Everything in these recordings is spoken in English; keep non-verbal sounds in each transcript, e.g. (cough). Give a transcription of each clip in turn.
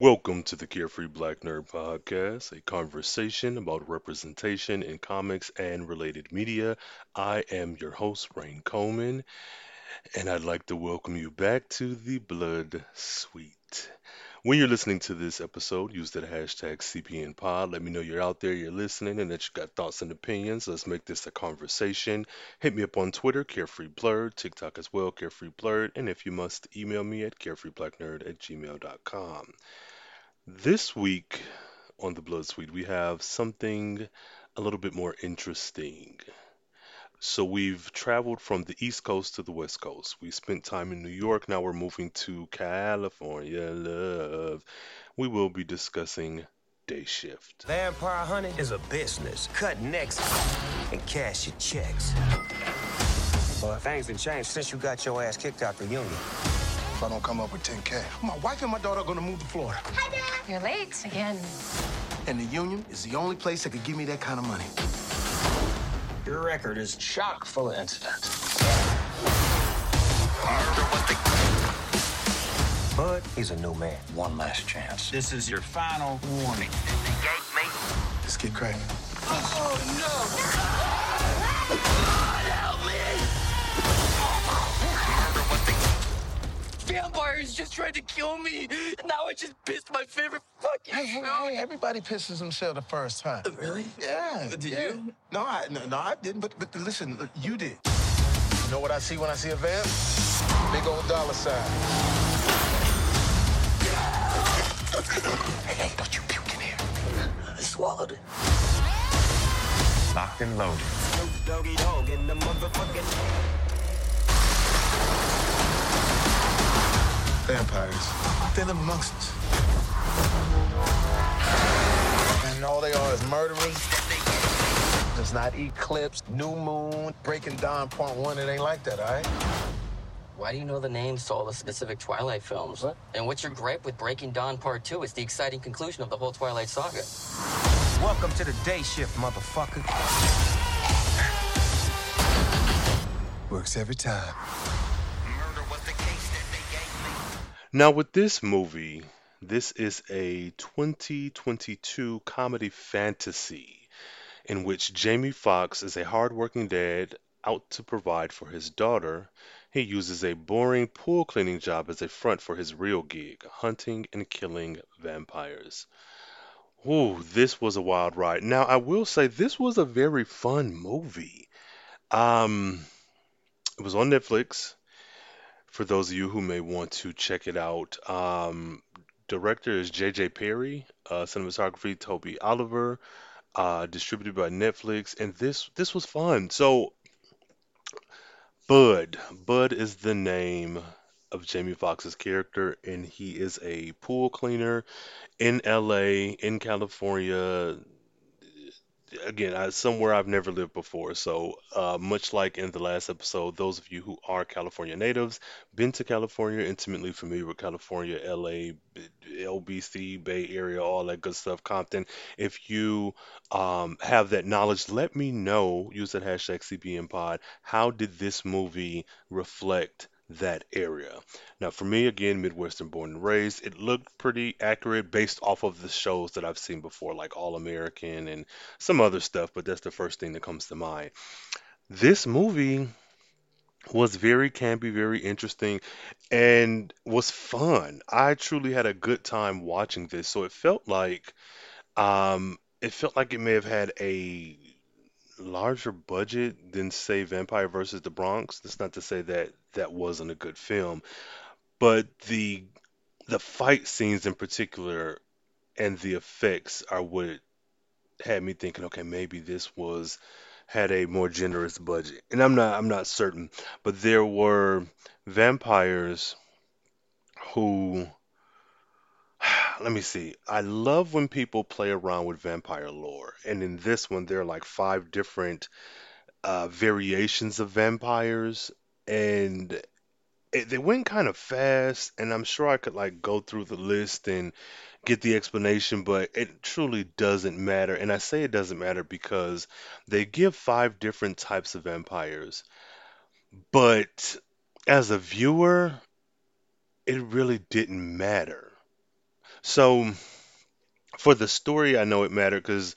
Welcome to the Carefree Black Nerd Podcast, a conversation about representation in comics and related media. I am your host, Rain Coleman, and I'd like to welcome you back to the Blood Suite. When you're listening to this episode, use the hashtag CBNPod. Let me know you're out there, you're listening, and that you got thoughts and opinions. Let's make this a conversation. Hit me up on Twitter, Carefree Blerd, TikTok as well, Carefree Blerd, and if you must, email me at carefreeblacknerd at gmail.com. This week on the Blood Suite, we have something a little bit more interesting. So we've traveled from the East Coast to the West Coast. We spent time in New York. Now we're moving to California, love. We will be discussing Day Shift. Vampire hunting is a business. Cut necks and cash your checks. Well, things have changed since you got your ass kicked out the union. If I don't come up with 10K, my wife and my daughter are gonna move to Florida. Hi, Dad. You're late again. And the union is the only place that could give me that kind of money. Your record is chock full of incidents. But he's a new man. One last chance. This is your final warning. Let's get cracking. Vampires just tried to kill me. Now I just pissed my favorite fucking Hey, hey, show. hey, everybody pisses themselves the first time. Oh, really? Yeah. Did yeah. you? No, I no, no, I didn't. But but listen, look, you did. You know what I see when I see a vamp? Big old dollar sign. hey, hey, don't you puke in here. I swallowed it. Locked and loaded. Doggy dog in the motherfucking. Vampires. They live amongst us. And all they are is murderers. Does not eclipse, new moon, breaking dawn, part point one. It ain't like that, all right? Why do you know the names to all the specific Twilight films? What? And what's your gripe with Breaking Dawn Part 2? It's the exciting conclusion of the whole Twilight saga. Welcome to the day shift, motherfucker. Works every time. Now, with this movie, this is a 2022 comedy fantasy in which Jamie Foxx is a hardworking dad out to provide for his daughter. He uses a boring pool cleaning job as a front for his real gig, hunting and killing vampires. Ooh, this was a wild ride. Now, I will say this was a very fun movie. Um, it was on Netflix for those of you who may want to check it out. Um, director is J.J. Perry, uh, cinematography Toby Oliver, uh, distributed by Netflix, and this this was fun. So Bud, Bud is the name of Jamie Foxx's character, and he is a pool cleaner in L.A. in California. Again, I, somewhere I've never lived before. So, uh, much like in the last episode, those of you who are California natives, been to California, intimately familiar with California, LA, LBC, Bay Area, all that good stuff, Compton. If you um, have that knowledge, let me know. Use that hashtag CBNPod. How did this movie reflect that area? Now, for me, again, Midwestern born and raised, it looked pretty accurate based off of the shows that I've seen before, like All American and some other stuff, but that's the first thing that comes to mind. This movie was very campy, very interesting, and was fun. I truly had a good time watching this. So it felt like um it felt like it may have had a larger budget than say Vampire versus the Bronx. That's not to say that that wasn't a good film, but the the fight scenes in particular and the effects are what had me thinking, okay, maybe this was had a more generous budget. And I'm not I'm not certain, but there were vampires who (sighs) let me see. I love when people play around with vampire lore. And in this one there are like five different uh variations of vampires and it, they went kind of fast and I'm sure I could like go through the list and get the explanation, but it truly doesn't matter. And I say it doesn't matter because they give five different types of vampires, but as a viewer, it really didn't matter. So for the story, I know it mattered because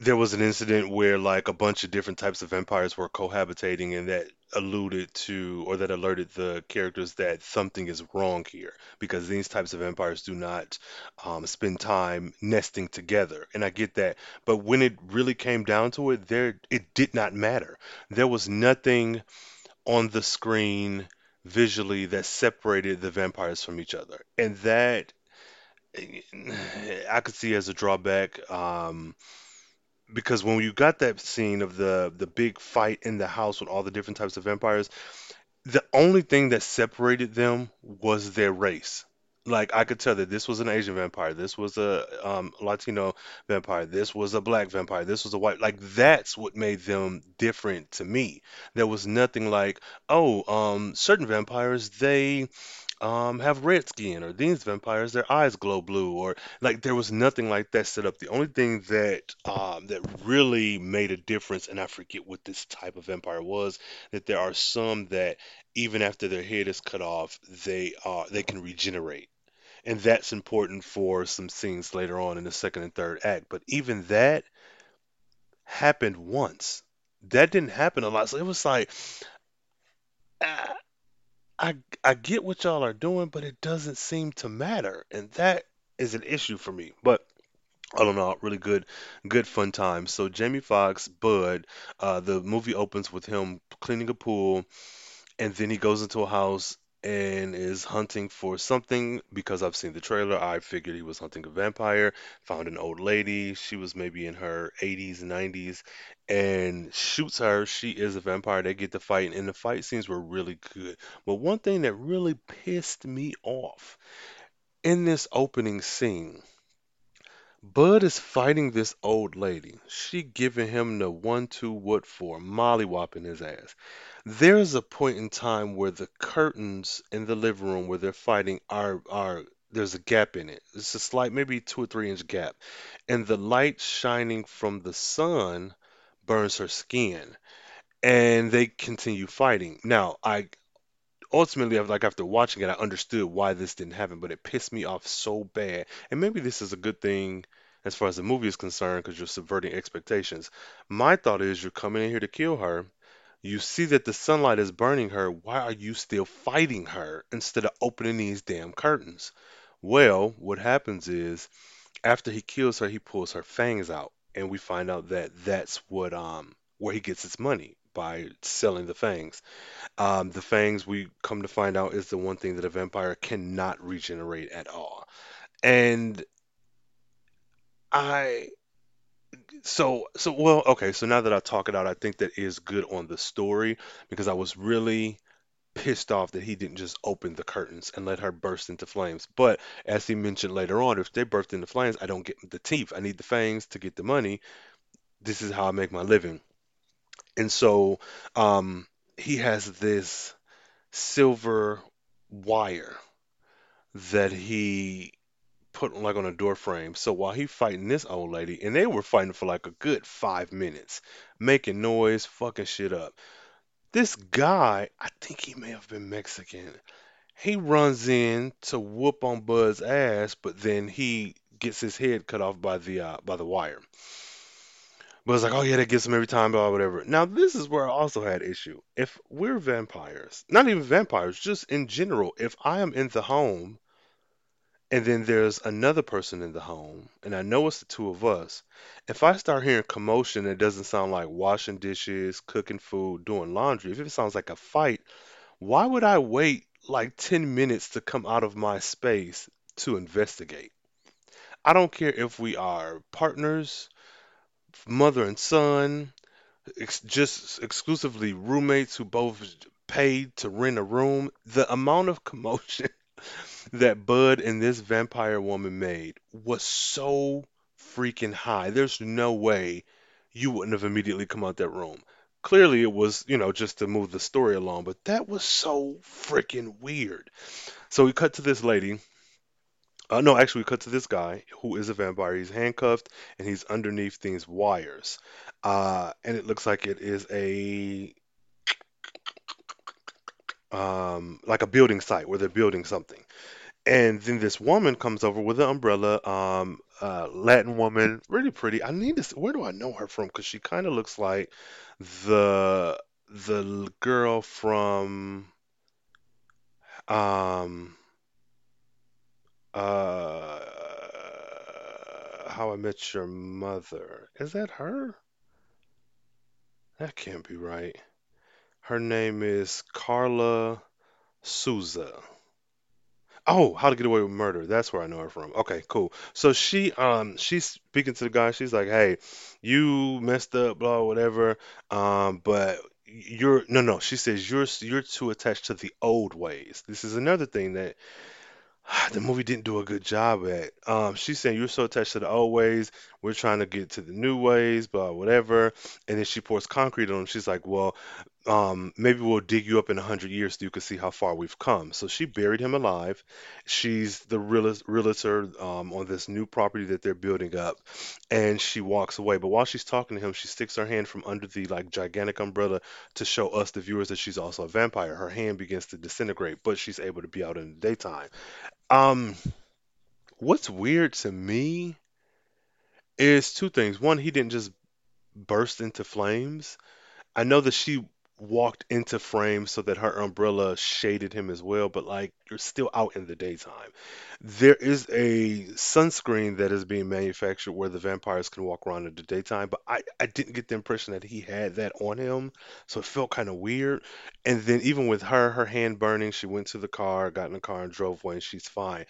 there was an incident where like a bunch of different types of vampires were cohabitating and that alluded to or that alerted the characters that something is wrong here because these types of vampires do not um, spend time nesting together. And i get that. But when it really came down to it there it did not matter. There was nothing on the screen visually that separated the vampires from each other. And that i could see as a drawback um, because when you got that scene of the the big fight in the house with all the different types of vampires, the only thing that separated them was their race. Like I could tell that this was an Asian vampire, this was a um, Latino vampire, this was a black vampire, this was a white. Like that's what made them different to me. There was nothing like, oh, um, certain vampires they um have red skin, or these vampires their eyes glow blue, or like there was nothing like that set up. The only thing that um that really made a difference, and I forget what this type of vampire was, that there are some that even after their head is cut off, they are they can regenerate. And that's important for some scenes later on in the second and third act. But even that happened once. That didn't happen a lot. So it was like, ah, I I get what y'all are doing, but it doesn't seem to matter, and that is an issue for me. But I don't know, really good, good fun time. So Jamie Foxx, Bud, uh, the movie opens with him cleaning a pool, and then he goes into a house and is hunting for something because I've seen the trailer. I figured he was hunting a vampire, found an old lady. She was maybe in her 80s, 90s, and shoots her. She is a vampire. They get to fight, and the fight scenes were really good. But one thing that really pissed me off in this opening scene Bud is fighting this old lady. She giving him the one two what for, mollywopping his ass. There's a point in time where the curtains in the living room where they're fighting are are there's a gap in it. It's a slight, maybe two or three inch gap, and the light shining from the sun burns her skin, and they continue fighting. Now, I ultimately, like after watching it, I understood why this didn't happen, but it pissed me off so bad. And maybe this is a good thing as far as the movie is concerned because you're subverting expectations. My thought is you're coming in here to kill her. You see that the sunlight is burning her. Why are you still fighting her instead of opening these damn curtains? Well, what happens is after he kills her, he pulls her fangs out, and we find out that that's what um where he gets his money by selling the fangs. Um, the fangs we come to find out is the one thing that a vampire cannot regenerate at all. And I so so well okay, so now that I talk it out, I think that is good on the story because I was really pissed off that he didn't just open the curtains and let her burst into flames. But as he mentioned later on, if they burst into flames, I don't get the teeth. I need the fangs to get the money. This is how I make my living. And so um he has this silver wire that he put like on a door frame. So while he fighting this old lady, and they were fighting for like a good five minutes, making noise, fucking shit up. This guy, I think he may have been Mexican. He runs in to whoop on Bud's ass, but then he gets his head cut off by the uh, by the wire. Bud's like, oh yeah, that gets him every time, blah whatever. Now this is where I also had issue. If we're vampires, not even vampires, just in general, if I am in the home and then there's another person in the home, and I know it's the two of us. If I start hearing commotion, it doesn't sound like washing dishes, cooking food, doing laundry. If it sounds like a fight, why would I wait like 10 minutes to come out of my space to investigate? I don't care if we are partners, mother and son, ex- just exclusively roommates who both paid to rent a room. The amount of commotion (laughs) that Bud and this vampire woman made was so freaking high. There's no way you wouldn't have immediately come out that room. Clearly, it was, you know, just to move the story along, but that was so freaking weird. So we cut to this lady. Uh, no, actually, we cut to this guy who is a vampire. He's handcuffed and he's underneath these wires. Uh, and it looks like it is a um, like a building site where they're building something. And then this woman comes over with an umbrella, um, Latin woman, really pretty. I need to, s- where do I know her from? Because she kind of looks like the the girl from um uh How I Met Your Mother. Is that her? That can't be right. Her name is Karla Souza. Oh, How to Get Away with Murder. That's where I know her from. Okay, cool. So she um she's speaking to the guy. She's like, "Hey, you messed up, blah, whatever. Um, but you're no, no." She says you're you're too attached to the old ways. This is another thing that (sighs) the movie didn't do a good job at. Um, she's saying you're so attached to the old ways. We're trying to get to the new ways, but whatever. And then she pours concrete on him. She's like, "Well." um, maybe we'll dig you up in a hundred years so you can see how far we've come. So she buried him alive. She's the realis- realtor um, on this new property that they're building up, and she walks away. But while she's talking to him, she sticks her hand from under the like gigantic umbrella to show us, the viewers, that she's also a vampire. Her hand begins to disintegrate, but she's able to be out in the daytime. Um, what's weird to me is two things. One, he didn't just burst into flames. I know that she walked into frame so that her umbrella shaded him as well, but like you're still out in the daytime. There is a sunscreen that is being manufactured where the vampires can walk around in the daytime, but I, I didn't get the impression that he had that on him, so it felt kind of weird. And then even with her, her hand burning, she went to the car, got in the car and drove away, and she's fine.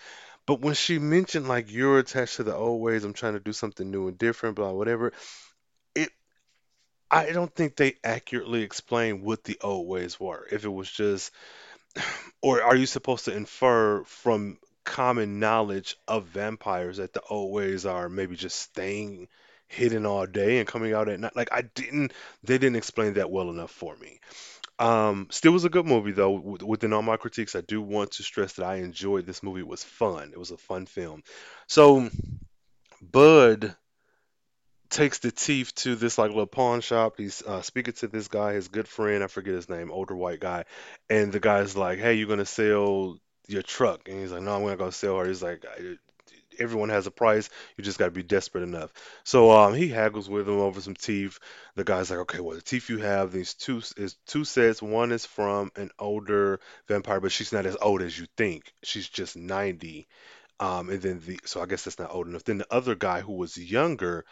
But when she mentioned like you're attached to the old ways, I'm trying to do something new and different, blah, whatever, I don't think they accurately explained what the old ways were. If it was just, (sighs) or are you supposed to infer from common knowledge of vampires that the old ways are maybe just staying hidden all day and coming out at night? Like I didn't, they didn't explain that well enough for me. Um, still was a good movie though. Within all my critiques, I do want to stress that I enjoyed this movie. It was fun. It was a fun film. So Bud takes the teeth to this like little pawn shop. He's uh, speaking to this guy, his good friend. I forget his name, older white guy. And the guy's like, "Hey, you're gonna sell your truck?" And he's like, "No, I'm gonna go sell her." He's like, "Everyone has a price. You just gotta be desperate enough." So um, he haggles with him over some teeth. The guy's like, "Okay, well, the teeth you have, these two is two sets. One is from an older vampire, but she's not as old as you think. She's just 90." Um, and then the so I guess that's not old enough. Then the other guy who was younger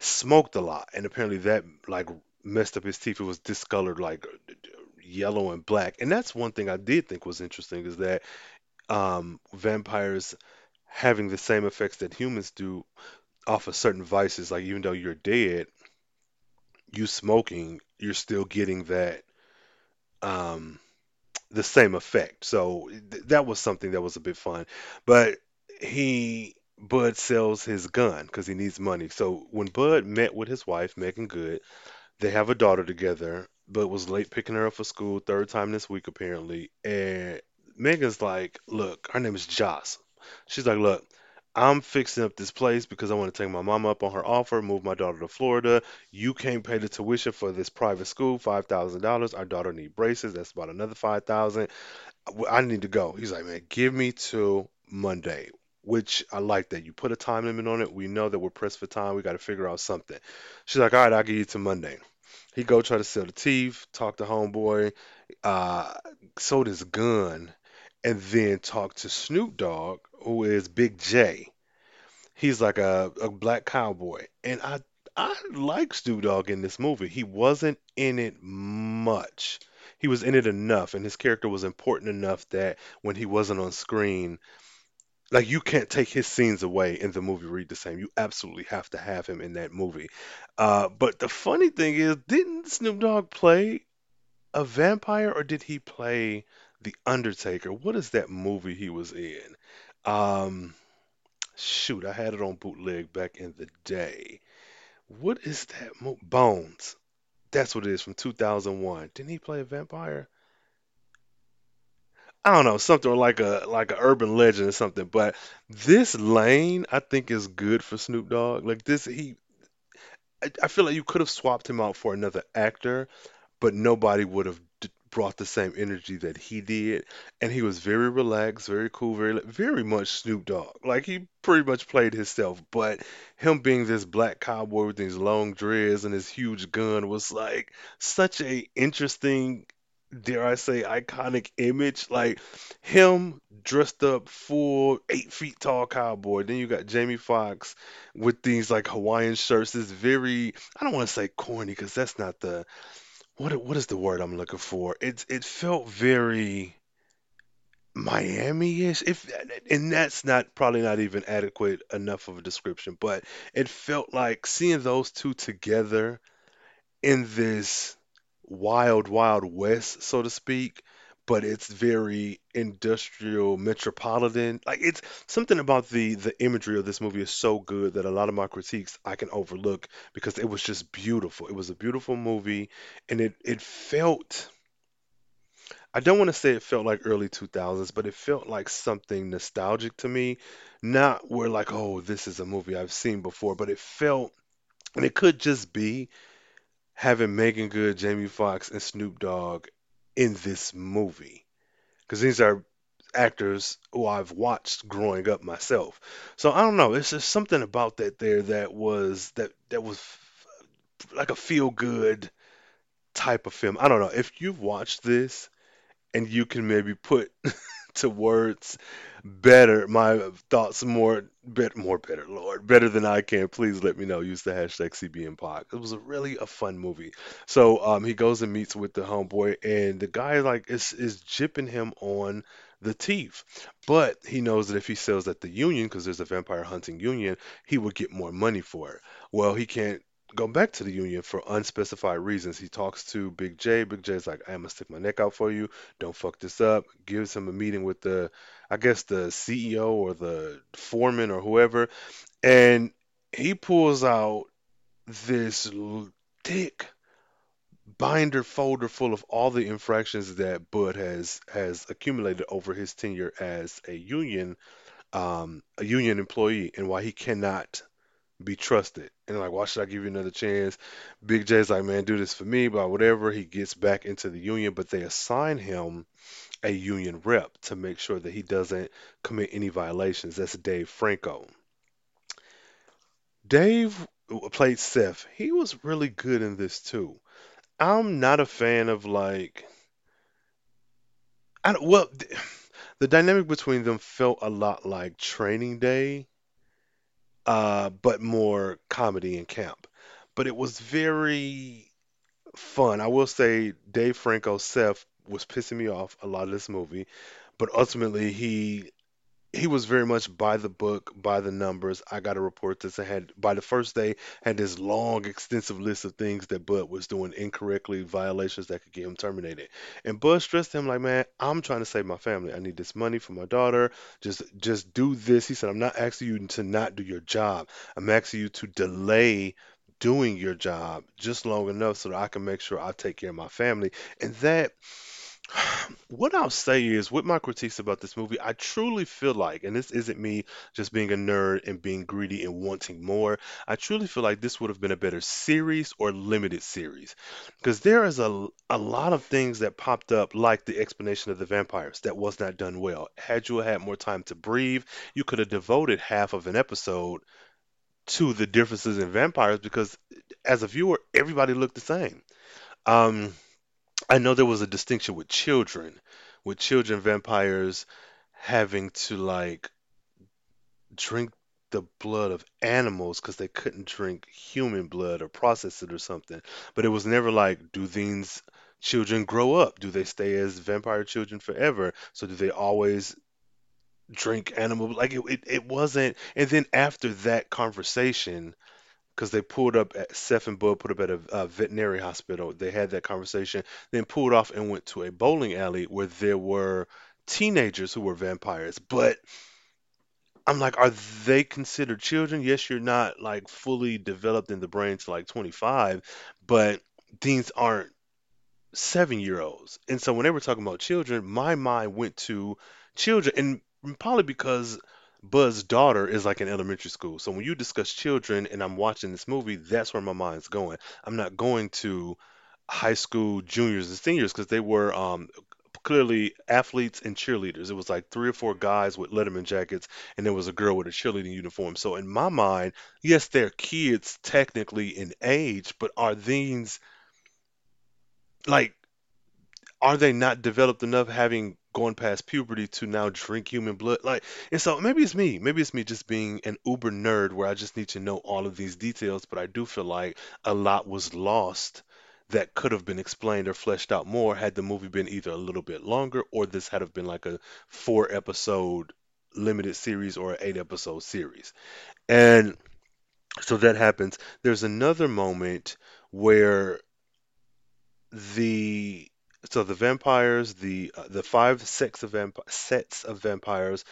smoked a lot, and apparently that like messed up his teeth. It was discolored like yellow and black. And that's one thing I did think was interesting is that um, vampires having the same effects that humans do off of certain vices. Like even though you're dead, you smoking, you're still getting that um, the same effect. So th- that was something that was a bit fun. But he Bud sells his gun because he needs money. So when Bud met with his wife, Meagan Good, They have a daughter together, but was late picking her up for school, third time this week apparently. And Megan's like, look, her name is Joss. She's like, look, I'm fixing up this place because I want to take my mom up on her offer, move my daughter to Florida. You can't pay the tuition for this private school, five thousand dollars. Our daughter need braces. That's about another five thousand. I need to go. He's like, man, give me till Monday. Which I like that you put a time limit on it. We know that we're pressed for time. We got to figure out something. She's like, all right, I'll give you to Monday. He go try to sell the teeth, talk to homeboy, uh, sold his gun, and then talk to Snoop Dogg, who is Big J. He's like a, a black cowboy, and I I like Snoop Dogg in this movie. He wasn't in it much. He was in it enough, and his character was important enough that when he wasn't on screen, like you can't take his scenes away in the movie read the same. You absolutely have to have him in that movie. Uh, but the funny thing is, didn't Snoop Dogg play a vampire or did he play the Undertaker? What is that movie he was in? Um, shoot, I had it on bootleg back in the day. What is that mo Bones. That's what it is from 2001. Didn't he play a vampire? I don't know, something like a like a urban legend or something. But this lane, I think, is good for Snoop Dogg. Like this, he, I, I feel like you could have swapped him out for another actor, but nobody would have d- brought the same energy that he did, and he was very relaxed, very cool, very very much Snoop Dogg. Like he pretty much played himself, but him being this black cowboy with these long dreads and his huge gun was like such a interesting, dare I say, iconic image. Like him dressed up full eight feet tall cowboy. Then you got Jamie Foxx with these like Hawaiian shirts. This very I don't want to say corny because that's not the what what is the word I'm looking for? It it felt very Miami-ish. If and that's not probably not even adequate enough of a description, but it felt like seeing those two together in this wild, wild west, so to speak, but it's very industrial, metropolitan. Like it's something about the the imagery of this movie is so good that a lot of my critiques I can overlook because it was just beautiful. It was a beautiful movie, and it it felt. I don't want to say it felt like early 2000s, but it felt like something nostalgic to me. Not where like, oh, this is a movie I've seen before, but it felt, and it could just be having Meagan Good, Jamie Foxx, and Snoop Dogg in this movie because these are actors who I've watched growing up myself. So I don't know. It's just something about that there that was that that was like a feel good type of film. I don't know if you've watched this and you can maybe put (laughs) to words better my thoughts more bit more better lord better than i can. Please let me know. Use the hashtag cbnpod it was a really a fun movie. So um he goes and meets with the homeboy and the guy like is is jipping him on the teeth. But he knows that if he sells at the union because there's a vampire hunting union he would get more money for it. Well he can't go back to the union for unspecified reasons. He talks to big j. Big j's like i'm gonna stick my neck out for you. Don't fuck this up. Gives him a meeting with the I guess the CEO or the foreman or whoever, and he pulls out this thick binder folder full of all the infractions that Bud has has accumulated over his tenure as a union um, a union employee and why he cannot be trusted. And like, why should I give you another chance? Big J's like, man, do this for me, but whatever. He gets back into the union, but they assign him a union rep to make sure that he doesn't commit any violations. That's Dave Franco. Dave played Seth. He was really good in this too. I'm not a fan of like I don't, well th- (sighs) the dynamic between them felt a lot like Training Day, uh, but more comedy and camp. But it was very fun. I will say Dave Franco Seth was pissing me off a lot of this movie, but ultimately he he was very much by the book, by the numbers. I got a report this. I had by the first day had this long, extensive list of things that Bud was doing incorrectly, violations that could get him terminated. And Bud stressed him like, man, I'm trying to save my family. I need this money for my daughter. Just just do this. He said, I'm not asking you to not do your job. I'm asking you to delay doing your job just long enough so that I can make sure I take care of my family. And that what I'll say is, with my critiques about this movie, I truly feel like, and this isn't me just being a nerd and being greedy and wanting more, I truly feel like this would have been a better series or limited series. Because there is a, a lot of things that popped up, like the explanation of the vampires, that was not done well. Had you had more time to breathe, you could have devoted half of an episode to the differences in vampires because as a viewer, everybody looked the same. Um, I know there was a distinction with children, with children vampires having to like drink the blood of animals because they couldn't drink human blood or process it or something. But it was never like, do these children grow up? Do they stay as vampire children forever? So do they always drink animal? Like it, it, it wasn't. And then after that conversation, because they pulled up at Seth and Bud put up at a, uh veterinary hospital. They had that conversation, then pulled off and went to a bowling alley where there were teenagers who were vampires. But I'm like, are they considered children? Yes, you're not like fully developed in the brain to like 25, but these aren't seven year olds. And so when they were talking about children, my mind went to children, and probably because Buzz's daughter is like in elementary school. So when you discuss children and I'm watching this movie, that's where my mind's going. I'm not going to high school juniors and seniors because they were um, clearly athletes and cheerleaders. It was like three or four guys with Letterman jackets, and there was a girl with a cheerleading uniform. So in my mind, yes, they're kids technically in age, but are these like are they not developed enough having gone past puberty to now drink human blood? Like, and so maybe it's me. Maybe it's me just being an uber nerd where I just need to know all of these details, but I do feel like a lot was lost that could have been explained or fleshed out more had the movie been either a little bit longer or this had have been like a four episode limited series or an eight episode series. And so that happens. There's another moment where the so the vampires, the uh, the five sets of vamp sets of vampires,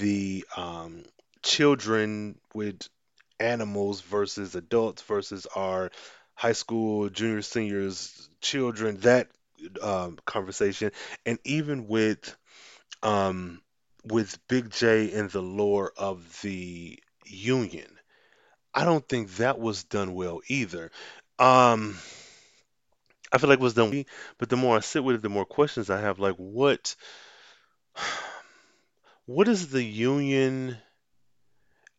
the um, children with animals versus adults versus our high school junior seniors children that um, conversation, and even with um, with Big J and the lore of the Union, I don't think that was done well either. Um, I feel like was done, but the more I sit with it, the more questions I have. Like, what, (sighs) what is the union,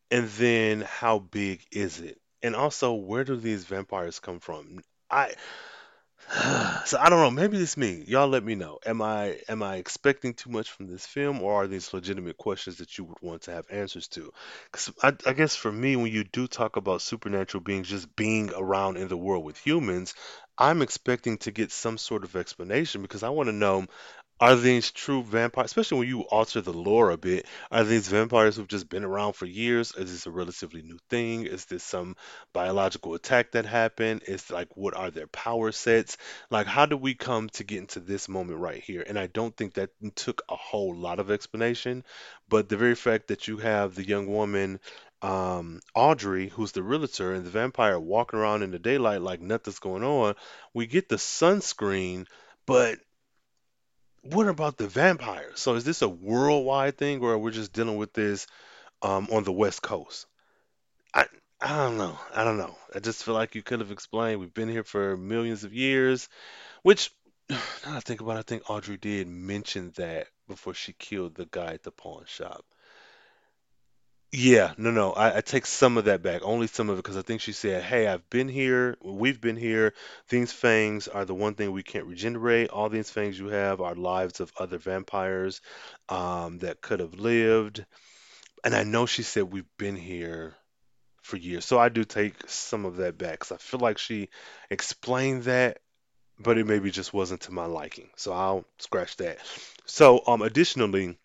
and then how big is it? And also, where do these vampires come from? I (sighs) so I don't know. Maybe it's me. Y'all let me know. Am I am I expecting too much from this film, or are these legitimate questions that you would want to have answers to? Because I, I guess for me, when you do talk about supernatural beings just being around in the world with humans, I'm expecting to get some sort of explanation because I want to know are these true vampires, especially when you alter the lore a bit? Are these vampires who've just been around for years? Is this a relatively new thing? Is this some biological attack that happened? Is like what are their power sets? Like how do we come to get into this moment right here? And I don't think that took a whole lot of explanation, but the very fact that you have the young woman um, Audrey, who's the realtor, and the vampire walking around in the daylight like nothing's going on, we get the sunscreen, but what about the vampires? So is this a worldwide thing, or we're just dealing with this um, on the West Coast? I I don't know. I don't know. I just feel like you could have explained. We've been here for millions of years, which (sighs) now that I think about it, I think Audrey did mention that before she killed the guy at the pawn shop. Yeah, no, no. I, I take some of that back, only some of it, because I think she said, "Hey, I've been here. We've been here. These fangs are the one thing we can't regenerate. All these fangs you have are lives of other vampires um, that could have lived." And I know she said we've been here for years, so I do take some of that back, 'cause I feel like she explained that, but it maybe just wasn't to my liking. So I'll scratch that. So, um, additionally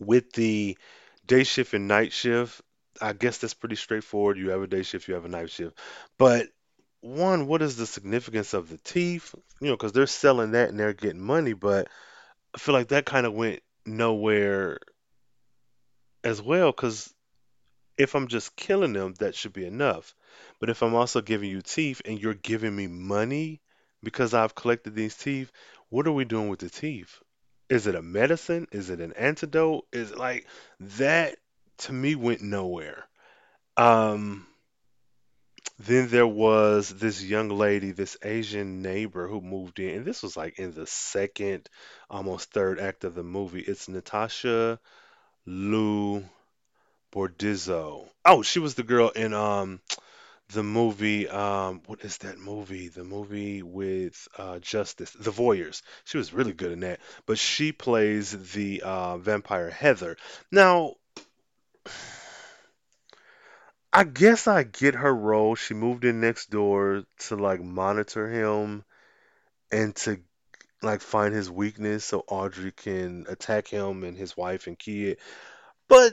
with the day shift and night shift, I guess that's pretty straightforward. You have a day shift, you have a night shift. But one, what is the significance of the teeth? You know, because they're selling that and they're getting money, but I feel like that kind of went nowhere as well. Because if I'm just killing them, that should be enough. But if I'm also giving you teeth and you're giving me money because I've collected these teeth, what are we doing with the teeth? Is it a medicine? Is it an antidote? Is it like that to me went nowhere. Um, then there was this young lady, this Asian neighbor who moved in, and this was like in the second, almost third act of the movie. It's Natasha Liu Bordizzo. Oh, she was the girl in um the movie um what is that movie? The movie with uh Justice, The Voyeurs. She was really good in that. But she plays the uh vampire Heather. Now, I guess I get her role. She moved in next door to like monitor him and to like find his weakness so Audrey can attack him and his wife and kid. But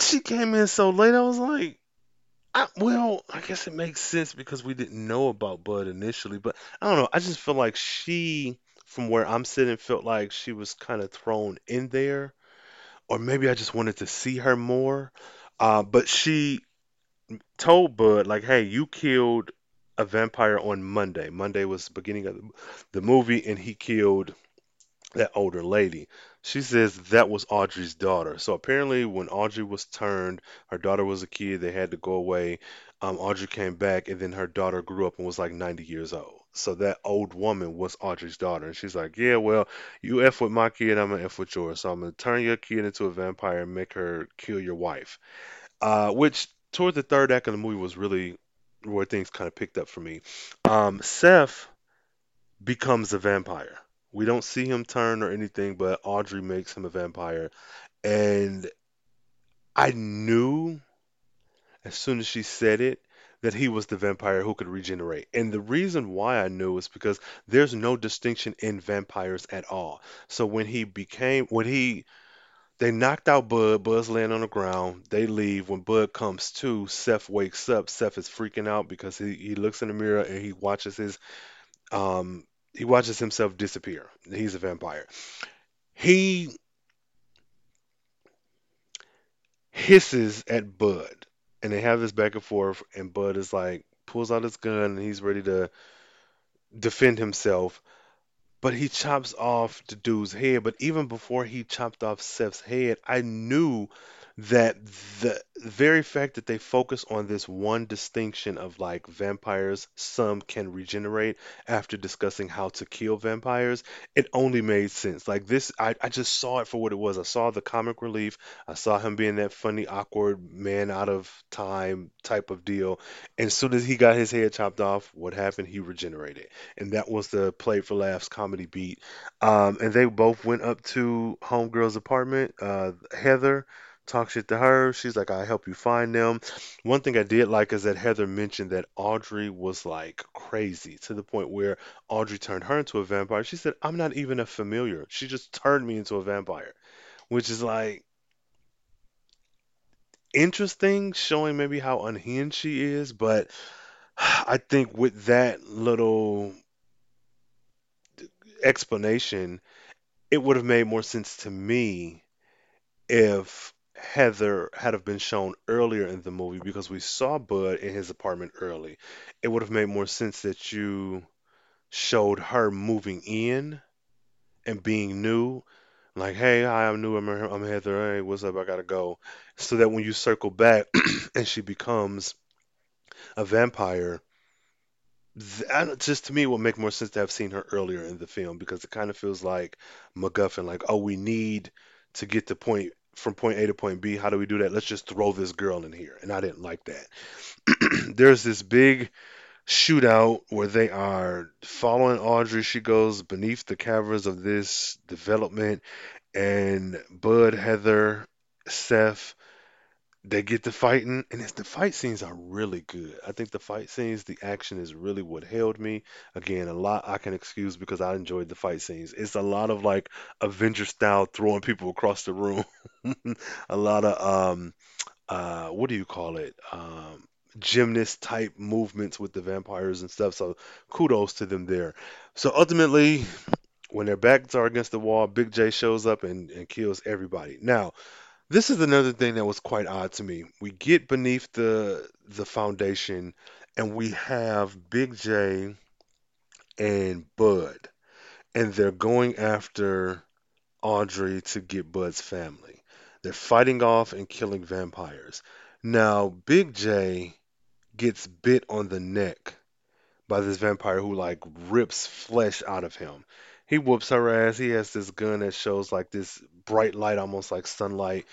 she came in so late. I was like, I, well, I guess it makes sense because we didn't know about Bud initially. But I don't know. I just feel like she, from where I'm sitting, felt like she was kind of thrown in there, or maybe I just wanted to see her more. Uh, but she told Bud like, "Hey, you killed a vampire on Monday. Monday was the beginning of the, the movie, and he killed that older lady." She says that was Audrey's daughter. So apparently, when Audrey was turned, her daughter was a kid. They had to go away. Um, Audrey came back, and then her daughter grew up and was like 90 years old. So that old woman was Audrey's daughter. And she's like, Yeah, well, you F with my kid, I'm gonna F with yours. So I'm gonna turn your kid into a vampire and make her kill your wife. Uh, which toward the third act of the movie was really where things kind of picked up for me. Um, Seth becomes a vampire. We don't see him turn or anything, but Audrey makes him a vampire. And I knew as soon as she said it that he was the vampire who could regenerate. And the reason why I knew is because there's no distinction in vampires at all. So when he became when he they knocked out Bud, Bud's laying on the ground, they leave. When Bud comes to, Seth wakes up. Seth is freaking out because he, he looks in the mirror and he watches his um he watches himself disappear. He's a vampire. He hisses at Bud, and they have this back and forth. And Bud is like pulls out his gun and he's ready to defend himself. But he chops off the dude's head. But even before he chopped off Seth's head, I knew that the very fact that they focus on this one distinction of like vampires, some can regenerate after discussing how to kill vampires, it only made sense. Like this, I, I just saw it for what it was. I saw the comic relief. I saw him being that funny, awkward man out of time type of deal. And as soon as he got his head chopped off, what happened? He regenerated. And that was the play for laughs comedy beat. Um, and they both went up to Homegirl's apartment. Uh, Heather talk shit to her. She's like, I help you find them. One thing I did like is that Heather mentioned that Audrey was like crazy to the point where Audrey turned her into a vampire. She said, I'm not even a familiar. She just turned me into a vampire, which is like interesting, showing maybe how unhinged she is. But I think with that little explanation, it would have made more sense to me if Heather had have been shown earlier in the movie because we saw Bud in his apartment early. It would have made more sense that you showed her moving in and being new. Like, hey, hi, I'm new. I'm, I'm Heather. Hey, what's up? I gotta go. So that when you circle back (clears throat) and she becomes a vampire, that just to me would make more sense to have seen her earlier in the film because it kind of feels like MacGuffin, like, oh, we need to get to point from point A to point B. How do we do that? Let's just throw this girl in here. And I didn't like that. (clears throat) There's this big shootout where they are following Audrey. She goes beneath the caverns of this development, and Bud, Heather, Seth they get to fighting, and it's, the fight scenes are really good. I think the fight scenes, the action is really what held me. Again, a lot I can excuse because I enjoyed the fight scenes. It's a lot of like Avenger style throwing people across the room. (laughs) a lot of um uh what do you call it? Um gymnast type movements with the vampires and stuff. So kudos to them there. So ultimately, when their backs are against the wall, Big J shows up and, and kills everybody. Now, this is another thing that was quite odd to me. We get beneath the the foundation and we have Big J and Bud and they're going after Audrey to get Bud's family. They're fighting off and killing vampires. Now, Big J gets bit on the neck by this vampire who like rips flesh out of him. He whoops her ass. He has this gun that shows like this bright light, almost like sunlight,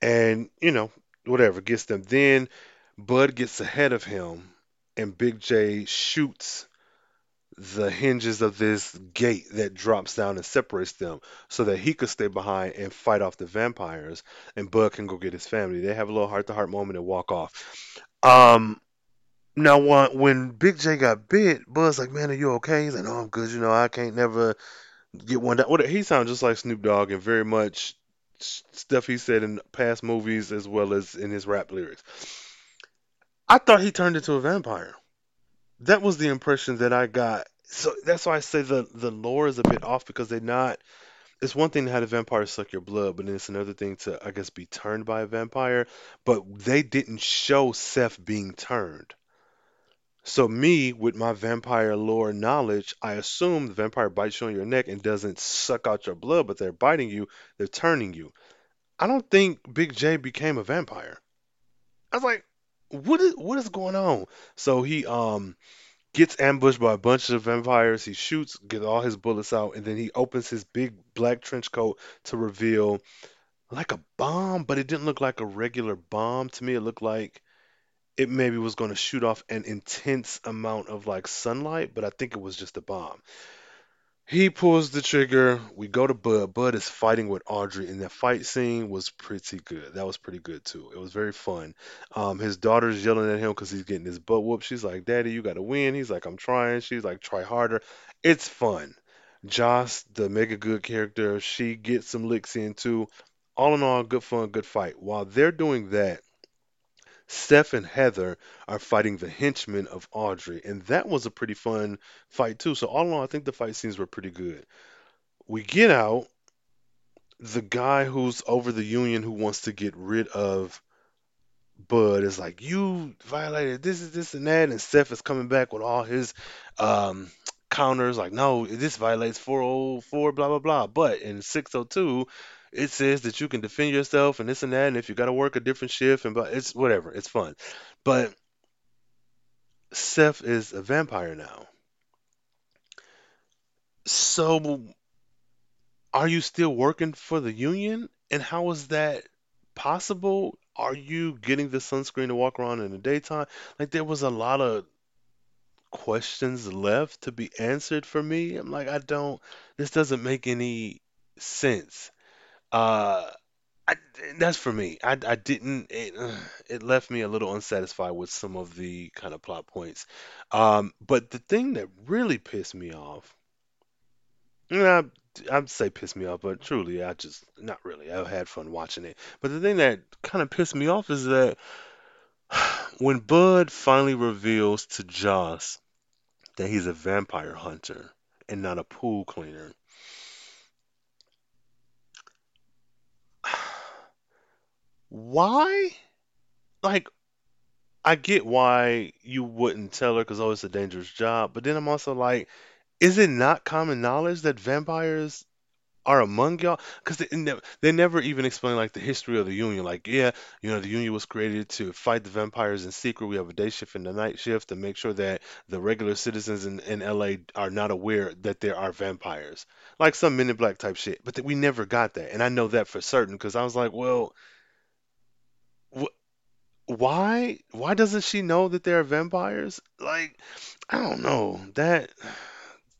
and you know whatever gets them. Then Bud gets ahead of him, and Big J shoots the hinges of this gate that drops down and separates them so that he could stay behind and fight off the vampires and Bud can go get his family. They have a little heart to heart moment and walk off. Um now when Big J got bit, Bud's like, Man, are you okay? He's like, No, I'm good, you know, I can't never get one down. What he sounds just like Snoop Dogg and very much stuff he said in past movies as well as in his rap lyrics. I thought he turned into a vampire. That was the impression that I got. So that's why I say the the lore is a bit off because they're not. It's one thing to have a vampire suck your blood, but then it's another thing to, I guess, be turned by a vampire. But they didn't show Seth being turned. So me, with my vampire lore knowledge, I assume the vampire bites you on your neck and doesn't suck out your blood, but they're biting you, they're turning you. I don't think Big J became a vampire. I was like, what is what is going on? So he um gets ambushed by a bunch of vampires. He shoots, gets all his bullets out, and then he opens his big black trench coat to reveal like a bomb, but it didn't look like a regular bomb to me. It looked like it maybe was going to shoot off an intense amount of like sunlight, but I think it was just a bomb. He pulls the trigger. We go to Bud. Bud is fighting with Audrey, and that fight scene was pretty good. That was pretty good too. It was very fun. Um, his daughter's yelling at him because he's getting his butt whooped. She's like, "Daddy, you got to win." He's like, "I'm trying." She's like, "Try harder." It's fun. Joss, the Meagan Good character, she gets some licks in too. All in all, good fun, good fight. While they're doing that, Seth and Heather are fighting the henchmen of Audrey, and that was a pretty fun fight too. So all in all, I think the fight scenes were pretty good. We get out. The guy who's over the union who wants to get rid of Bud is like, "You violated this, is this, and that," and Seth is coming back with all his um, counters, like, "No, this violates 404, blah blah blah." But in 602, it says that you can defend yourself and this and that, and if you got to work a different shift and but it's whatever, it's fun. But Seth is a vampire now. So, are you still working for the union? And how is that possible? Are you getting the sunscreen to walk around in the daytime? Like, there was a lot of questions left to be answered for me. I'm like, I don't, this doesn't make any sense. Uh, I, that's for me. I, I didn't, it, it left me a little unsatisfied with some of the kind of plot points. Um, but the thing that really pissed me off I'd say pissed me off, but truly, I just not really. I had fun watching it. But the thing that kind of pissed me off is that (sighs) when Bud finally reveals to Joss that he's a vampire hunter and not a pool cleaner, why? Like, I get why you wouldn't tell her because oh, it's a dangerous job. But then I'm also like, is it not common knowledge that vampires are among y'all because they, never they never even explain like the history of the union like yeah you know the union was created to fight the vampires in secret we have a day shift and a night shift to make sure that the regular citizens in, in LA are not aware that there are vampires like some Men in Black type shit but th- we never got that and I know that for certain because I was like well why why doesn't she know that there are vampires like I don't know that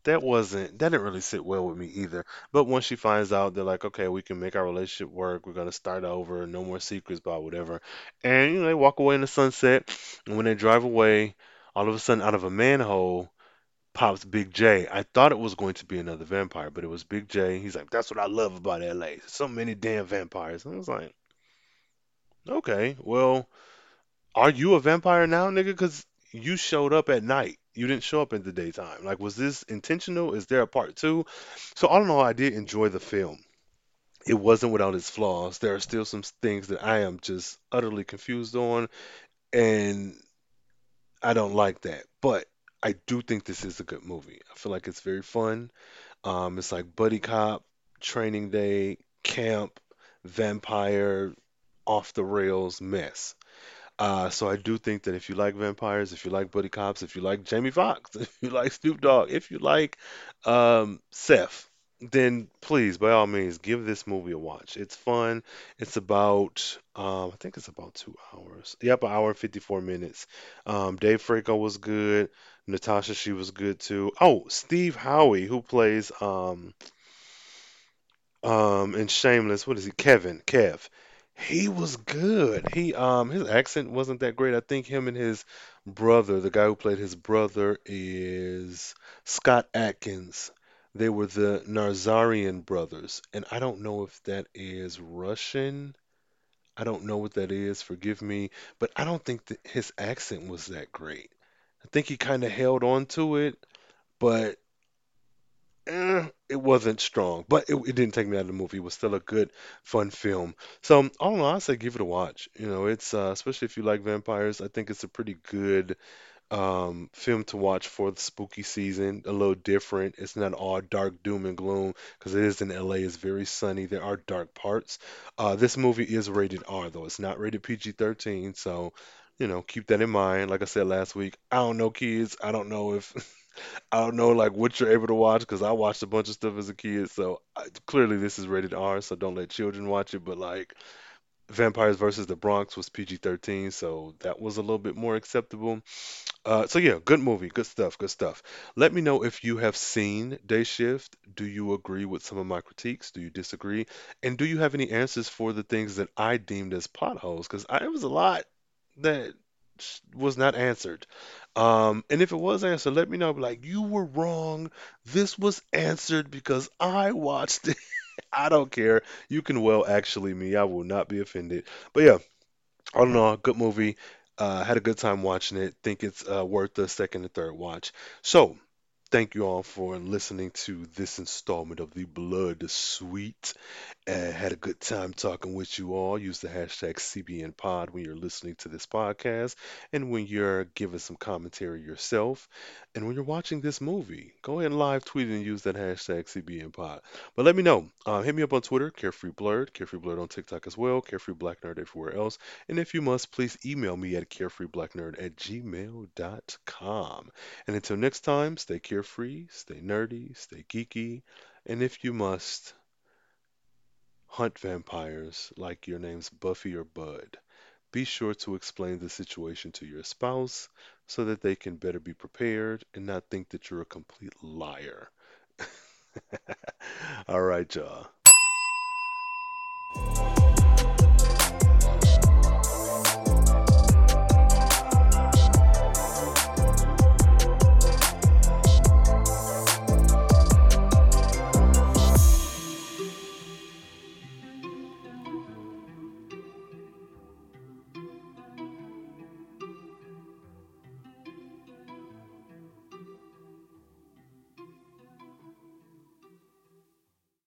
that wasn't that didn't really sit well with me either. But once she finds out, they're like, okay, we can make our relationship work. We're gonna start over. No more secrets, blah, whatever. And you know, they walk away in the sunset. And when they drive away, all of a sudden, out of a manhole pops Big J. I thought it was going to be another vampire, but it was Big J. He's like, that's what I love about LA. So many damn vampires. And I was like, okay, well. Are you a vampire now, nigga? Because you showed up at night. You didn't show up in the daytime. Like, was this intentional? Is there a part two? So, all in all, I did enjoy the film. It wasn't without its flaws. There are still some things that I am just utterly confused on, and I don't like that. But I do think this is a good movie. I feel like it's very fun. Um, it's like buddy cop, training day, camp, vampire, off the rails mess. Uh, so I do think that if you like vampires, if you like buddy cops, if you like Jamie Foxx, (laughs) if you like Snoop Dogg, if you like um, Seth, then please, by all means, give this movie a watch. It's fun. It's about, um, I think it's about two hours. Yep, an hour and 54 minutes. Um, Dave Franco was good. Natasha, she was good too. Oh, Steve Howey, who plays um, um, in Shameless, what is he? Kevin, Kev. He was good. He um his accent wasn't that great. I think him and his brother, the guy who played his brother is Scott Adkins. They were the Nazarian brothers, and I don't know if that is Russian. I don't know what that is, forgive me, but I don't think that his accent was that great. I think he kind of held on to it, but eh, it wasn't strong, but it, it didn't take me out of the movie. It was still a good, fun film. So, all in all, I say give it a watch. You know, it's uh, especially if you like vampires. I think it's a pretty good um, film to watch for the spooky season. A little different. It's not all dark doom and gloom because it is in LA. It's very sunny. There are dark parts. Uh, this movie is rated R though. It's not rated PG-13, so you know, keep that in mind. Like I said last week, I don't know kids. I don't know if (laughs) I don't know like what you're able to watch because I watched a bunch of stuff as a kid. So I, clearly this is rated R, so don't let children watch it. But like Vampires versus the Bronx was PG-13, so that was a little bit more acceptable. Uh, so yeah, good movie, good stuff, good stuff. Let me know if you have seen Day Shift. Do you agree with some of my critiques? Do you disagree? And do you have any answers for the things that I deemed as plot holes? Because I was a lot that was not answered. Um, and if it was answered, let me know. Like you were wrong. This was answered because I watched it. (laughs) I don't care. You can well actually me. I will not be offended. But yeah, all in all, good movie. Uh, had a good time watching it. Think it's uh, worth the second and third watch. So, thank you all for listening to this installment of the Blood Suite. Uh, had a good time talking with you all. Use the hashtag CBNPod when you're listening to this podcast and when you're giving some commentary yourself. And when you're watching this movie, go ahead and live tweet and use that hashtag CBNPod. But let me know. Uh, hit me up on Twitter, Carefree Blerd, Carefree Blerd on TikTok as well, Carefree Black Nerd everywhere else. And if you must, please email me at carefreeblacknerd at gmail.com. And until next time, stay free stay nerdy, stay geeky, and if you must, hunt vampires like your name's Buffy or Bud. Be sure to explain the situation to your spouse so that they can better be prepared and not think that you're a complete liar. (laughs) All right, y'all.